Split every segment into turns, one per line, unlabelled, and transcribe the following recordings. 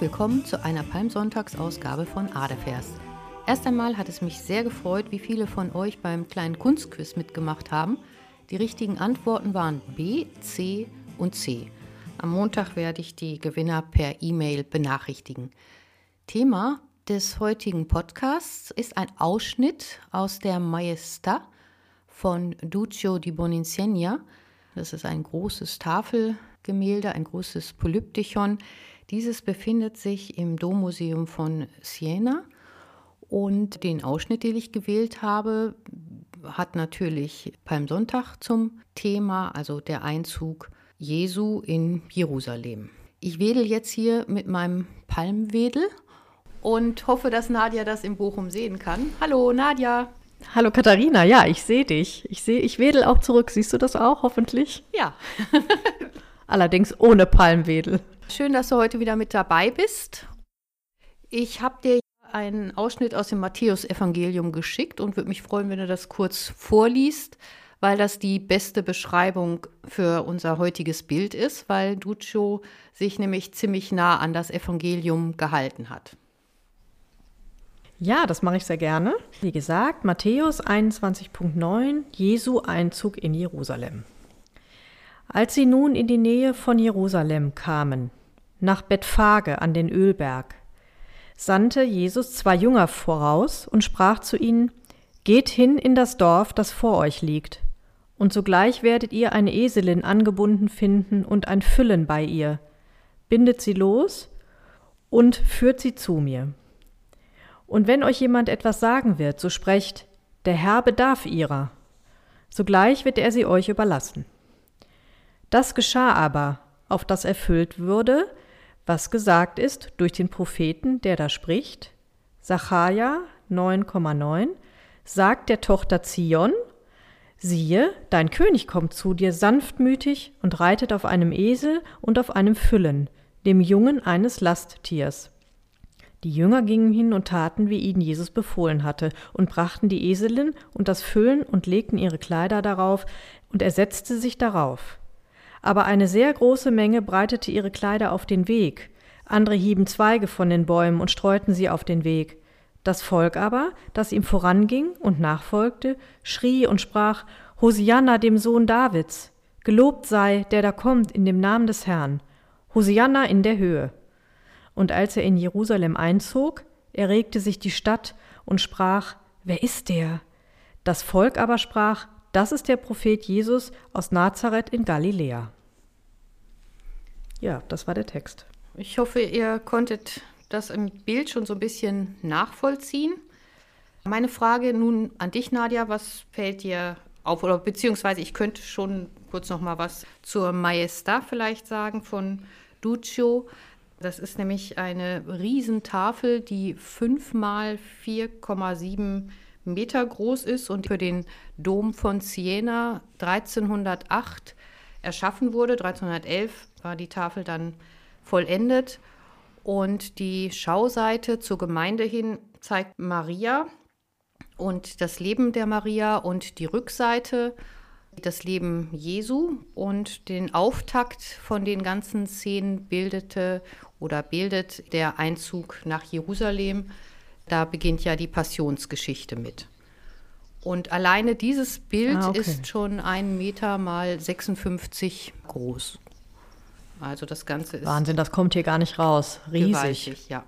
Willkommen zu einer Palmsonntagsausgabe von Adefers. Erst einmal hat es mich sehr gefreut, wie viele von euch beim kleinen Kunstquiz mitgemacht haben. Die richtigen Antworten waren B, C und C. Am Montag werde ich die Gewinner per E-Mail benachrichtigen. Thema des heutigen Podcasts ist ein Ausschnitt aus der Maestà von Duccio di Boninsegna. Das ist ein großes Tafelgemälde, ein großes Polyptychon. Dieses befindet sich im Dommuseum von Siena. Und den Ausschnitt, den ich gewählt habe, hat natürlich Palmsonntag zum Thema, also der Einzug Jesu in Jerusalem. Ich wedel jetzt hier mit meinem Palmwedel und hoffe, dass Nadja das in Bochum sehen kann. Hallo Nadja.
Hallo Katharina, ja, ich sehe dich. Ich sehe, ich wedel auch zurück. Siehst du das auch, hoffentlich?
Ja.
Allerdings ohne Palmwedel.
Schön, dass du heute wieder mit dabei bist. Ich habe dir einen Ausschnitt aus dem Matthäus-Evangelium geschickt und würde mich freuen, wenn du das kurz vorliest, weil das die beste Beschreibung für unser heutiges Bild ist, weil Duccio sich nämlich ziemlich nah an das Evangelium gehalten hat.
Ja, das mache ich sehr gerne. Wie gesagt, Matthäus 21.9, Jesu Einzug in Jerusalem. Als sie nun in die Nähe von Jerusalem kamen, nach Bethphage an den Ölberg, sandte Jesus zwei Jünger voraus und sprach zu ihnen, Geht hin in das Dorf, das vor euch liegt, und sogleich werdet ihr eine Eselin angebunden finden und ein Füllen bei ihr. Bindet sie los und führt sie zu mir. Und wenn euch jemand etwas sagen wird, so sprecht, der Herr bedarf ihrer. Sogleich wird er sie euch überlassen. Das geschah aber, auf das erfüllt würde, was gesagt ist durch den Propheten, der da spricht. Sacharja 9,9 sagt der Tochter Zion, siehe, dein König kommt zu dir sanftmütig und reitet auf einem Esel und auf einem Füllen, dem Jungen eines Lasttiers. Die Jünger gingen hin und taten, wie ihnen Jesus befohlen hatte, und brachten die Eselin und das Füllen und legten ihre Kleider darauf, und er setzte sich darauf. Aber eine sehr große Menge breitete ihre Kleider auf den Weg, andere hieben Zweige von den Bäumen und streuten sie auf den Weg. Das Volk aber, das ihm voranging und nachfolgte, schrie und sprach Hosianna dem Sohn Davids, gelobt sei, der da kommt in dem Namen des Herrn, Hosianna in der Höhe. Und als er in Jerusalem einzog, erregte sich die Stadt und sprach, Wer ist der? Das Volk aber sprach, das ist der Prophet Jesus aus Nazareth in Galiläa. Ja, das war der Text.
Ich hoffe, ihr konntet das im Bild schon so ein bisschen nachvollziehen. Meine Frage nun an dich, Nadja, was fällt dir auf? Oder beziehungsweise ich könnte schon kurz noch mal was zur Maestà vielleicht sagen von Duccio. Das ist nämlich eine Riesentafel, die 5 mal 4,7 Meter groß ist und für den Dom von Siena 1308 erschaffen wurde. 1311 war die Tafel dann vollendet. Und die Schauseite zur Gemeinde hin zeigt Maria und das Leben der Maria und die Rückseite das Leben Jesu und den Auftakt von den ganzen Szenen bildete oder bildet der Einzug nach Jerusalem. Da beginnt ja die Passionsgeschichte mit. Und alleine dieses Bild ah, okay. ist schon ein Meter mal 56 groß. Also das Ganze ist.
Wahnsinn, das kommt hier gar nicht raus. Riesig.
Gewaltig, ja.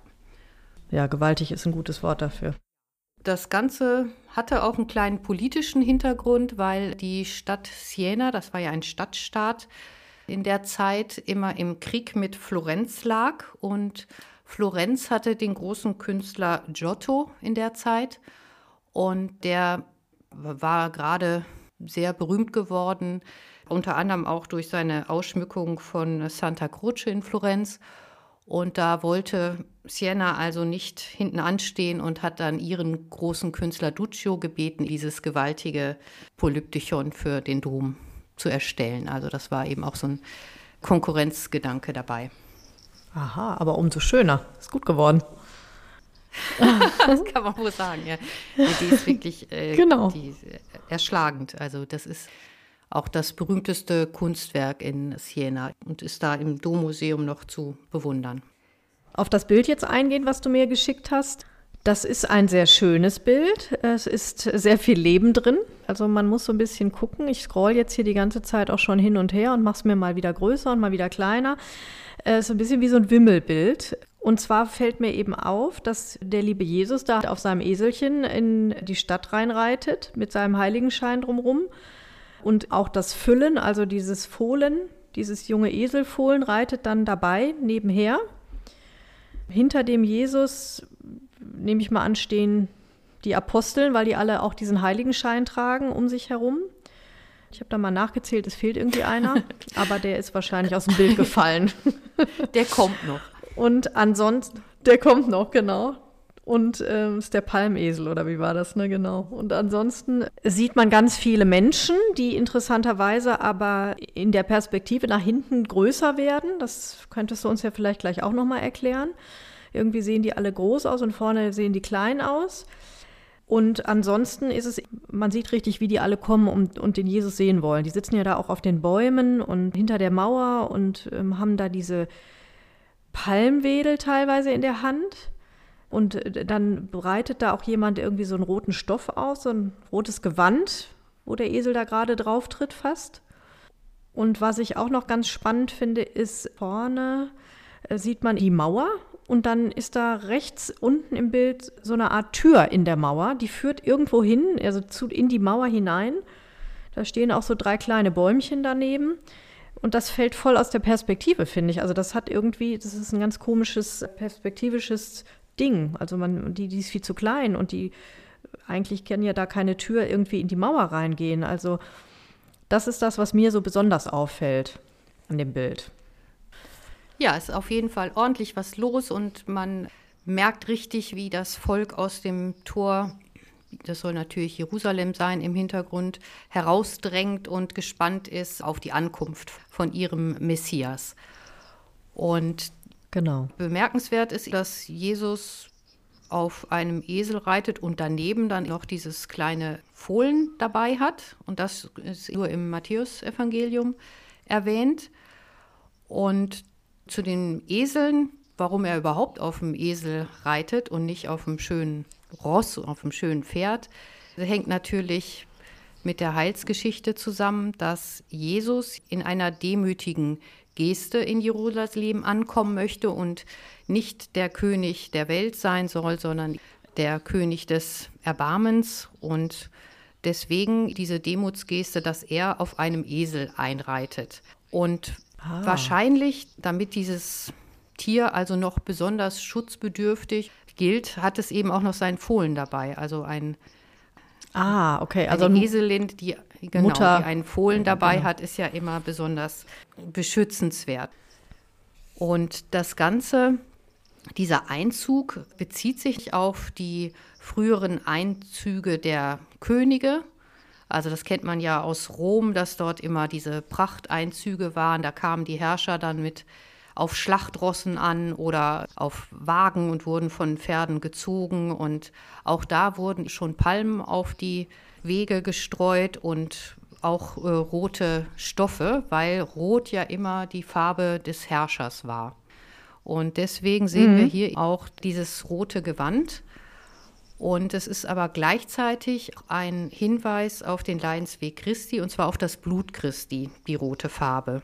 Ja, gewaltig ist ein gutes Wort dafür.
Das Ganze hatte auch einen kleinen politischen Hintergrund, weil die Stadt Siena, das war ja ein Stadtstaat, in der Zeit immer im Krieg mit Florenz lag. Und Florenz hatte den großen Künstler Giotto in der Zeit. Und der war gerade sehr berühmt geworden, unter anderem auch durch seine Ausschmückung von Santa Croce in Florenz. Und da wollte Siena also nicht hinten anstehen und hat dann ihren großen Künstler Duccio gebeten, dieses gewaltige Polyptychon für den Dom zu erstellen. Also das war eben auch so ein Konkurrenzgedanke dabei.
Aha, aber umso schöner. Ist gut geworden.
das kann man wohl sagen, ja. Die ist wirklich äh, genau. die, erschlagend. Also das ist auch das berühmteste Kunstwerk in Siena und ist da im Dommuseum noch zu bewundern.
auf das Bild jetzt eingehen, was du mir geschickt hast. Das ist ein sehr schönes Bild. Es ist sehr viel Leben drin. Also man muss so ein bisschen gucken. Ich scroll jetzt hier die ganze Zeit auch schon hin und her und mache es mir mal wieder größer und mal wieder kleiner. Es ist ein bisschen wie so ein Wimmelbild. Und zwar fällt mir eben auf, dass der liebe Jesus da auf seinem Eselchen in die Stadt reinreitet mit seinem Heiligenschein drumrum. Und auch das Füllen, also dieses Fohlen, dieses junge Eselfohlen reitet dann dabei nebenher. Hinter dem Jesus, nehme ich mal an, stehen die Aposteln, weil die alle auch diesen Heiligenschein tragen um sich herum. Ich habe da mal nachgezählt, es fehlt irgendwie einer, aber der ist wahrscheinlich aus dem Bild gefallen.
Der kommt noch.
Und ansonsten, der kommt noch, genau. Und ähm, ist der Palmesel oder wie war das, ne? Genau. Und ansonsten sieht man ganz viele Menschen, die interessanterweise aber in der Perspektive nach hinten größer werden. Das könntest du uns ja vielleicht gleich auch nochmal erklären. Irgendwie sehen die alle groß aus und vorne sehen die klein aus. Und ansonsten ist es, man sieht richtig, wie die alle kommen und, und den Jesus sehen wollen. Die sitzen ja da auch auf den Bäumen und hinter der Mauer und ähm, haben da diese Palmwedel teilweise in der Hand. Und äh, dann breitet da auch jemand irgendwie so einen roten Stoff aus, so ein rotes Gewand, wo der Esel da gerade drauf tritt fast. Und was ich auch noch ganz spannend finde, ist vorne äh, sieht man die Mauer und dann ist da rechts unten im Bild so eine Art Tür in der Mauer, die führt irgendwo hin, also zu, in die Mauer hinein. Da stehen auch so drei kleine Bäumchen daneben. Und das fällt voll aus der Perspektive, finde ich. Also das hat irgendwie, das ist ein ganz komisches perspektivisches Ding. Also man, die, die ist viel zu klein und die eigentlich kann ja da keine Tür irgendwie in die Mauer reingehen. Also das ist das, was mir so besonders auffällt an dem Bild.
Ja, es ist auf jeden Fall ordentlich was los und man merkt richtig, wie das Volk aus dem Tor, das soll natürlich Jerusalem sein im Hintergrund, herausdrängt und gespannt ist auf die Ankunft von ihrem Messias. Und Genau. Bemerkenswert ist, dass Jesus auf einem Esel reitet und daneben dann noch dieses kleine Fohlen dabei hat. Und das ist nur im Matthäusevangelium erwähnt. Und zu den Eseln, warum er überhaupt auf dem Esel reitet und nicht auf einem schönen Ross, auf einem schönen Pferd, hängt natürlich mit der Heilsgeschichte zusammen, dass Jesus in einer demütigen Geste in Jerusalem ankommen möchte und nicht der König der Welt sein soll, sondern der König des Erbarmens und deswegen diese Demutsgeste, dass er auf einem Esel einreitet. Und ah. wahrscheinlich, damit dieses Tier also noch besonders schutzbedürftig gilt, hat es eben auch noch seinen Fohlen dabei, also ein
Ah, okay.
Also eine Eselin, die, genau, Mutter. die einen Fohlen dabei genau. hat, ist ja immer besonders beschützenswert. Und das Ganze, dieser Einzug bezieht sich auf die früheren Einzüge der Könige. Also das kennt man ja aus Rom, dass dort immer diese Prachteinzüge waren. Da kamen die Herrscher dann mit auf Schlachtrossen an oder auf Wagen und wurden von Pferden gezogen. Und auch da wurden schon Palmen auf die Wege gestreut und auch äh, rote Stoffe, weil Rot ja immer die Farbe des Herrschers war. Und deswegen sehen mhm. wir hier auch dieses rote Gewand. Und es ist aber gleichzeitig ein Hinweis auf den Leidensweg Christi, und zwar auf das Blut Christi, die rote Farbe.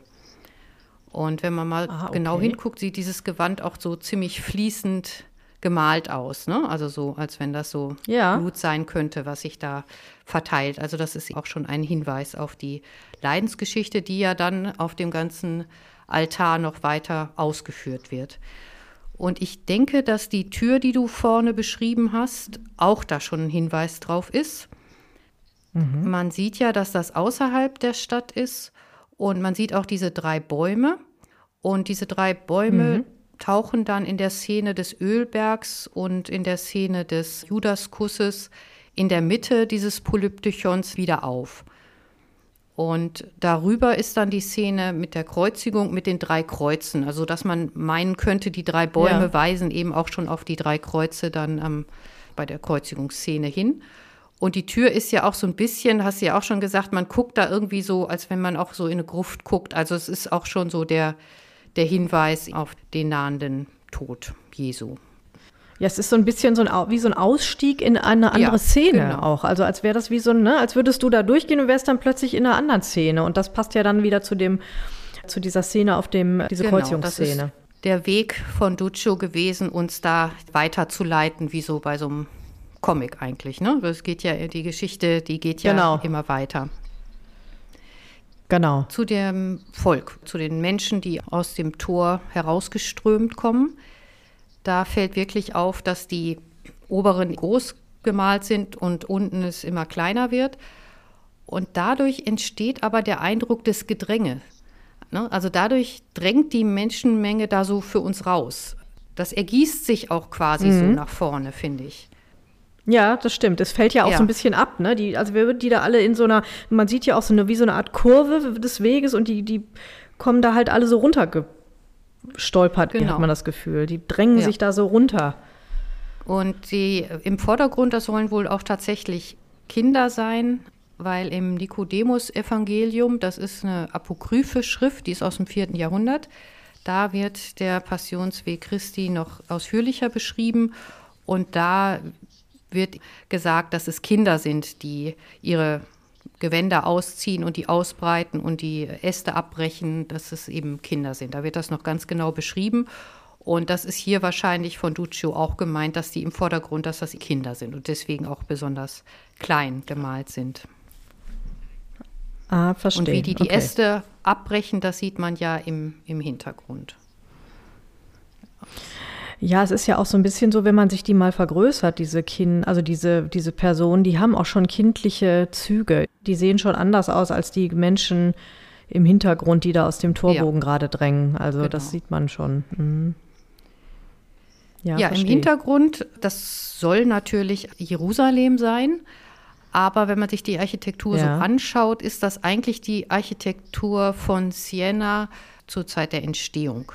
Und wenn man mal ah, okay. genau hinguckt, sieht dieses Gewand auch so ziemlich fließend gemalt aus. Ne? Also so, als wenn das so ja. Blut sein könnte, was sich da verteilt. Also das ist auch schon ein Hinweis auf die Leidensgeschichte, die ja dann auf dem ganzen Altar noch weiter ausgeführt wird. Und ich denke, dass die Tür, die du vorne beschrieben hast, auch da schon ein Hinweis drauf ist. Mhm. Man sieht ja, dass das außerhalb der Stadt ist und man sieht auch diese drei Bäume. Und diese drei Bäume mhm. tauchen dann in der Szene des Ölbergs und in der Szene des Judaskusses in der Mitte dieses Polyptychons wieder auf. Und darüber ist dann die Szene mit der Kreuzigung mit den drei Kreuzen. Also, dass man meinen könnte, die drei Bäume ja. weisen eben auch schon auf die drei Kreuze dann ähm, bei der Kreuzigungsszene hin. Und die Tür ist ja auch so ein bisschen, hast du ja auch schon gesagt, man guckt da irgendwie so, als wenn man auch so in eine Gruft guckt. Also es ist auch schon so der, der Hinweis auf den nahenden Tod Jesu.
Ja, es ist so ein bisschen so ein, wie so ein Ausstieg in eine andere ja, Szene genau. auch. Also als wäre das wie so, ne, als würdest du da durchgehen und wärst dann plötzlich in einer anderen Szene. Und das passt ja dann wieder zu dem, zu dieser Szene auf dem, diese genau, Kreuzungsszene.
der Weg von Duccio gewesen, uns da weiterzuleiten, wie so bei so einem Comic eigentlich. Ne? Es geht ja, die Geschichte, die geht ja genau. immer weiter.
Genau.
Zu dem Volk, zu den Menschen, die aus dem Tor herausgeströmt kommen. Da fällt wirklich auf, dass die oberen groß gemalt sind und unten es immer kleiner wird. Und dadurch entsteht aber der Eindruck des Gedränge. Ne? Also dadurch drängt die Menschenmenge da so für uns raus. Das ergießt sich auch quasi mhm. so nach vorne, finde ich.
Ja, das stimmt. Es fällt ja auch ja. so ein bisschen ab, ne? Die, also wir würden die da alle in so einer, man sieht ja auch so eine, wie so eine Art Kurve des Weges und die, die kommen da halt alle so runtergestolpert, genau. hat man das Gefühl. Die drängen ja. sich da so runter.
Und die im Vordergrund, das sollen wohl auch tatsächlich Kinder sein, weil im Nikodemus-Evangelium, das ist eine apokryphe Schrift, die ist aus dem vierten Jahrhundert, da wird der Passionsweg Christi noch ausführlicher beschrieben. Und da wird gesagt, dass es Kinder sind, die ihre Gewänder ausziehen und die ausbreiten und die Äste abbrechen, dass es eben Kinder sind. Da wird das noch ganz genau beschrieben. Und das ist hier wahrscheinlich von Duccio auch gemeint, dass die im Vordergrund, dass das Kinder sind und deswegen auch besonders klein gemalt sind.
Ah, verstehe.
Und wie die die okay. Äste abbrechen, das sieht man ja im, im Hintergrund.
Ja, es ist ja auch so ein bisschen so, wenn man sich die mal vergrößert, diese Kind, also diese, diese Personen, die haben auch schon kindliche Züge. Die sehen schon anders aus als die Menschen im Hintergrund, die da aus dem Torbogen ja. gerade drängen. Also genau. das sieht man schon. Mhm.
Ja, ja im Hintergrund, das soll natürlich Jerusalem sein. Aber wenn man sich die Architektur ja. so anschaut, ist das eigentlich die Architektur von Siena zur Zeit der Entstehung.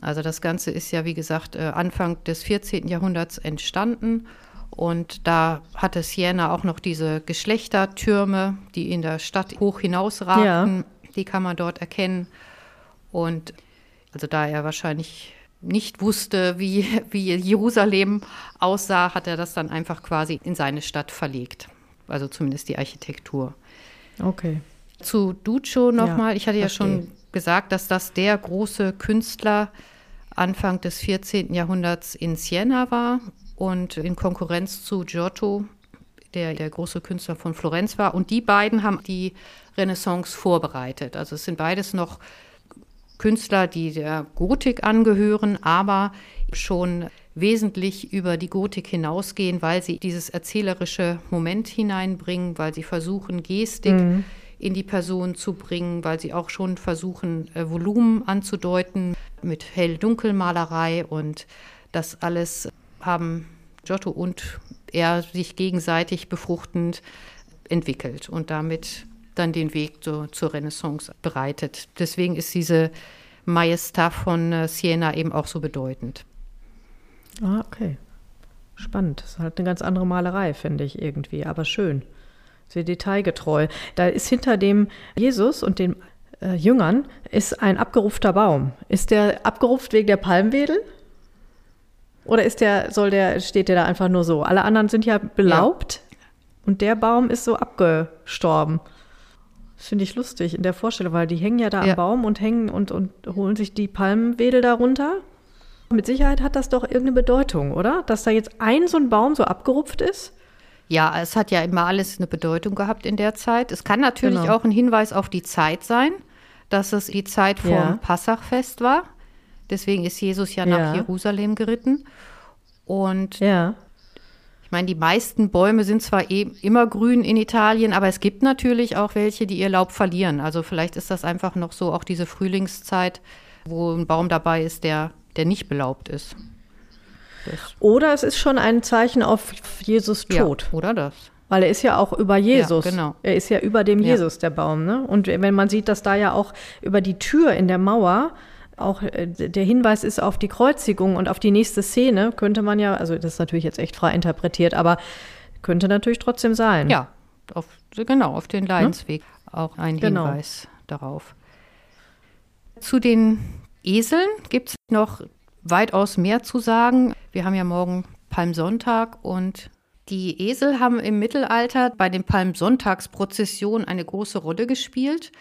Also das Ganze ist ja, wie gesagt, äh, Anfang des 14. Jahrhunderts entstanden. Und da hatte Siena auch noch diese Geschlechtertürme, die in der Stadt hoch hinausragten. Ja. Die kann man dort erkennen. Und also da er wahrscheinlich nicht wusste, wie, wie Jerusalem aussah, hat er das dann einfach quasi in seine Stadt verlegt. Also zumindest die Architektur.
Okay.
Zu Duccio nochmal. Ja, ich hatte ja schon gesagt, dass das der große Künstler Anfang des 14. Jahrhunderts in Siena war und in Konkurrenz zu Giotto, der der große Künstler von Florenz war. Und die beiden haben die Renaissance vorbereitet. Also es sind beides noch Künstler, die der Gotik angehören, aber schon wesentlich über die Gotik hinausgehen, weil sie dieses erzählerische Moment hineinbringen, weil sie versuchen, Gestik mhm. In die Person zu bringen, weil sie auch schon versuchen, äh, Volumen anzudeuten mit Hell-Dunkel-Malerei und das alles haben Giotto und er sich gegenseitig befruchtend entwickelt und damit dann den Weg so, zur Renaissance bereitet. Deswegen ist diese Maestà von äh, Siena eben auch so bedeutend.
Ah, okay. Spannend. Das ist halt eine ganz andere Malerei, finde ich irgendwie, aber schön. Sehr detailgetreu. Da ist hinter dem Jesus und den äh, Jüngern ist ein abgerufter Baum. Ist der abgeruft wegen der Palmwedel? Oder ist der, soll der, steht der da einfach nur so? Alle anderen sind ja belaubt ja. und der Baum ist so abgestorben. Das finde ich lustig in der Vorstellung, weil die hängen ja da ja. am Baum und hängen und, und holen sich die Palmwedel darunter. Mit Sicherheit hat das doch irgendeine Bedeutung, oder? Dass da jetzt ein so ein Baum so abgerupft ist?
Ja, es hat ja immer alles eine Bedeutung gehabt in der Zeit. Es kann natürlich genau. auch ein Hinweis auf die Zeit sein dass es die Zeit vom ja. Passachfest war. Deswegen ist Jesus ja nach ja. Jerusalem geritten. Und ja. ich meine, die meisten Bäume sind zwar e immer grün in Italien, aber es gibt natürlich auch welche, die ihr Laub verlieren. Also vielleicht ist das einfach noch so auch diese Frühlingszeit, wo ein Baum dabei ist, der, der nicht belaubt ist.
Das. Oder es ist schon ein Zeichen auf Jesus Tod.
Ja, oder das.
Weil er ist ja auch über Jesus.
Ja, genau.
Er ist ja über dem ja. Jesus, der Baum. Ne? Und wenn man sieht, dass da ja auch über die Tür in der Mauer auch äh, der Hinweis ist auf die Kreuzigung und auf die nächste Szene, könnte man ja, also das ist natürlich jetzt echt frei interpretiert, aber könnte natürlich trotzdem sein.
Ja, auf, genau, auf den Leidensweg hm? auch ein genau. Hinweis darauf. Zu den Eseln gibt es noch weitaus mehr zu sagen. Wir haben ja morgen Palmsonntag und die Esel haben im Mittelalter bei den Palmsonntagsprozessionen eine große Rolle gespielt.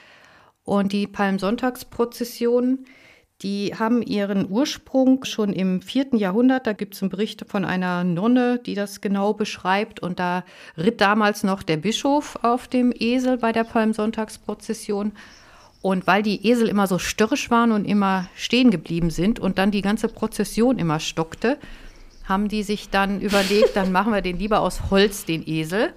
Und die Palmsonntagsprozessionen, die haben ihren Ursprung schon im vierten Jahrhundert. Da gibt es einen Bericht von einer Nonne, die das genau beschreibt. Und da ritt damals noch der Bischof auf dem Esel bei der Palmsonntagsprozession. Und weil die Esel immer so störrisch waren und immer stehen geblieben sind und dann die ganze Prozession immer stockte, haben die sich dann überlegt, dann machen wir den lieber aus Holz, den Esel.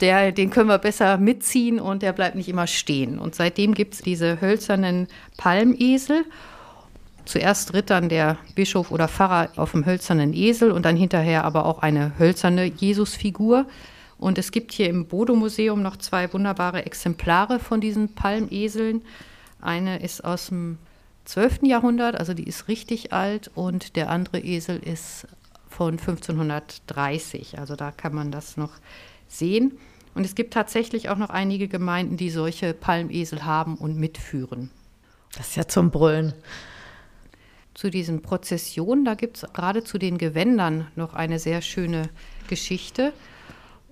Der, den können wir besser mitziehen und der bleibt nicht immer stehen. Und seitdem gibt es diese hölzernen Palmesel. Zuerst ritt dann der Bischof oder Pfarrer auf dem hölzernen Esel und dann hinterher aber auch eine hölzerne Jesusfigur. Und es gibt hier im Bodo-Museum noch zwei wunderbare Exemplare von diesen Palmeseln. Eine ist aus dem 12. Jahrhundert, also die ist richtig alt, und der andere Esel ist von 1530. Also da kann man das noch sehen. Und es gibt tatsächlich auch noch einige Gemeinden, die solche Palmesel haben und mitführen.
Das ist ja zum Brüllen
zu diesen Prozessionen, da gibt es gerade zu den Gewändern noch eine sehr schöne Geschichte.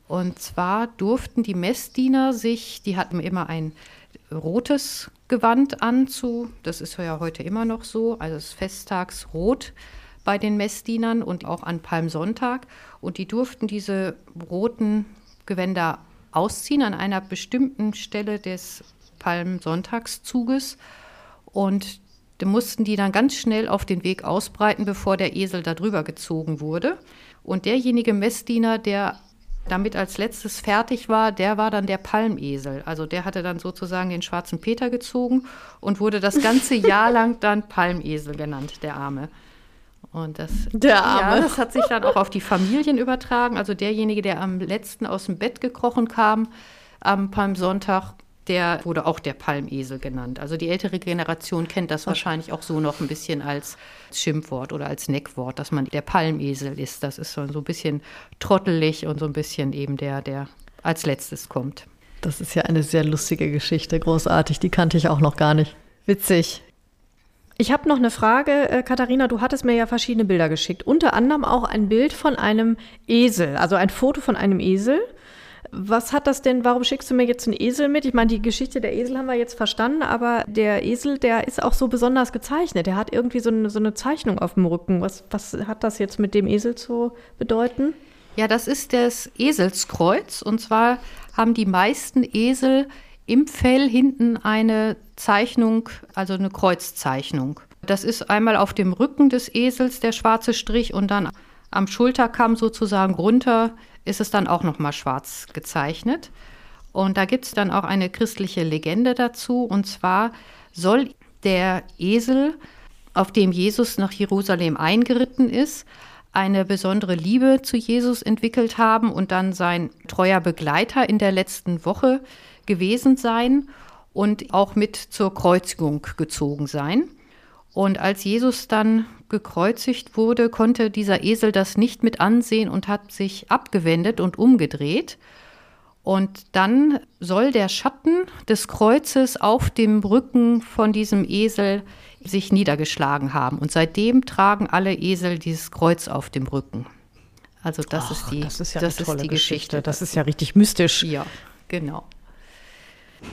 Und zwar durften die Messdiener sich, die hatten immer ein rotes Gewand an zu, das ist ja heute immer noch so, also das Festtagsrot bei den Messdienern und auch an Palmsonntag. Und die durften diese roten Gewänder ausziehen an einer bestimmten Stelle des Palmsonntagszuges. Und da mussten die dann ganz schnell auf den Weg ausbreiten, bevor der Esel da drüber gezogen wurde. Und derjenige Messdiener, der damit als letztes fertig war, der war dann der Palmesel. Also der hatte dann sozusagen den schwarzen Peter gezogen und wurde das ganze Jahr lang dann Palmesel genannt, der Arme. Und das,
der Arme.
Ja, das hat sich dann auch auf die Familien übertragen. Also derjenige, der am letzten aus dem Bett gekrochen kam am Palmsonntag, der wurde auch der Palmesel genannt. Also die ältere Generation kennt das wahrscheinlich auch so noch ein bisschen als Schimpfwort oder als Neckwort, dass man der Palmesel ist. Das ist so ein bisschen trottelig und so ein bisschen eben der, der als letztes kommt.
Das ist ja eine sehr lustige Geschichte, großartig. Die kannte ich auch noch gar nicht. Witzig. Ich habe noch eine Frage, äh, Katharina. Du hattest mir ja verschiedene Bilder geschickt. Unter anderem auch ein Bild von einem Esel, also ein Foto von einem Esel. Was hat das denn, warum schickst du mir jetzt einen Esel mit? Ich meine, die Geschichte der Esel haben wir jetzt verstanden, aber der Esel, der ist auch so besonders gezeichnet. Der hat irgendwie so eine, so eine Zeichnung auf dem Rücken. Was, was hat das jetzt mit dem Esel zu bedeuten?
Ja, das ist das Eselskreuz. Und zwar haben die meisten Esel im Fell hinten eine Zeichnung, also eine Kreuzzeichnung. Das ist einmal auf dem Rücken des Esels der schwarze Strich und dann am Schulterkamm sozusagen runter ist es dann auch noch mal schwarz gezeichnet. Und da gibt es dann auch eine christliche Legende dazu. Und zwar soll der Esel, auf dem Jesus nach Jerusalem eingeritten ist, eine besondere Liebe zu Jesus entwickelt haben und dann sein treuer Begleiter in der letzten Woche gewesen sein und auch mit zur Kreuzigung gezogen sein. Und als Jesus dann gekreuzigt wurde, konnte dieser Esel das nicht mit ansehen und hat sich abgewendet und umgedreht. Und dann soll der Schatten des Kreuzes auf dem Rücken von diesem Esel sich niedergeschlagen haben. Und seitdem tragen alle Esel dieses Kreuz auf dem Rücken. Also das Ach, ist die,
das ist ja das ist die Geschichte. Geschichte. Das ist ja richtig mystisch.
Ja, genau.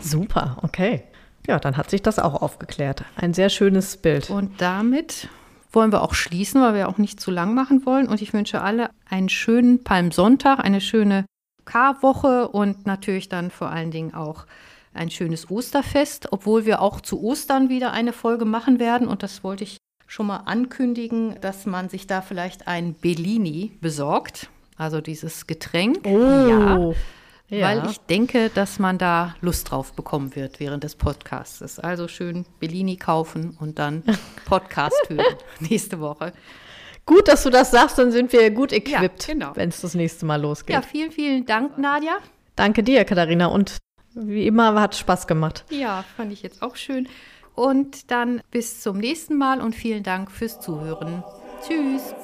Super, okay. Ja, dann hat sich das auch aufgeklärt. Ein sehr schönes Bild.
Und damit wollen wir auch schließen, weil wir auch nicht zu lang machen wollen. Und ich wünsche alle einen schönen Palmsonntag, eine schöne Karwoche und natürlich dann vor allen Dingen auch ein schönes Osterfest, obwohl wir auch zu Ostern wieder eine Folge machen werden. Und das wollte ich schon mal ankündigen, dass man sich da vielleicht ein Bellini besorgt. Also dieses Getränk.
Oh.
Ja ja. weil ich denke, dass man da Lust drauf bekommen wird während des Podcasts. Also schön Bellini kaufen und dann Podcast hören nächste Woche.
Gut, dass du das sagst, dann sind wir gut equipped, ja, genau. wenn es das nächste Mal losgeht.
Ja, vielen, vielen Dank, Nadja.
Danke dir, Katharina. Und wie immer hat es Spaß gemacht.
Ja, fand ich jetzt auch schön. Und dann bis zum nächsten Mal und vielen Dank fürs Zuhören. Tschüss.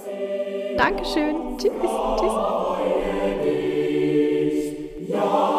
Dankeschön. Tschüss. Tschüss. Yeah.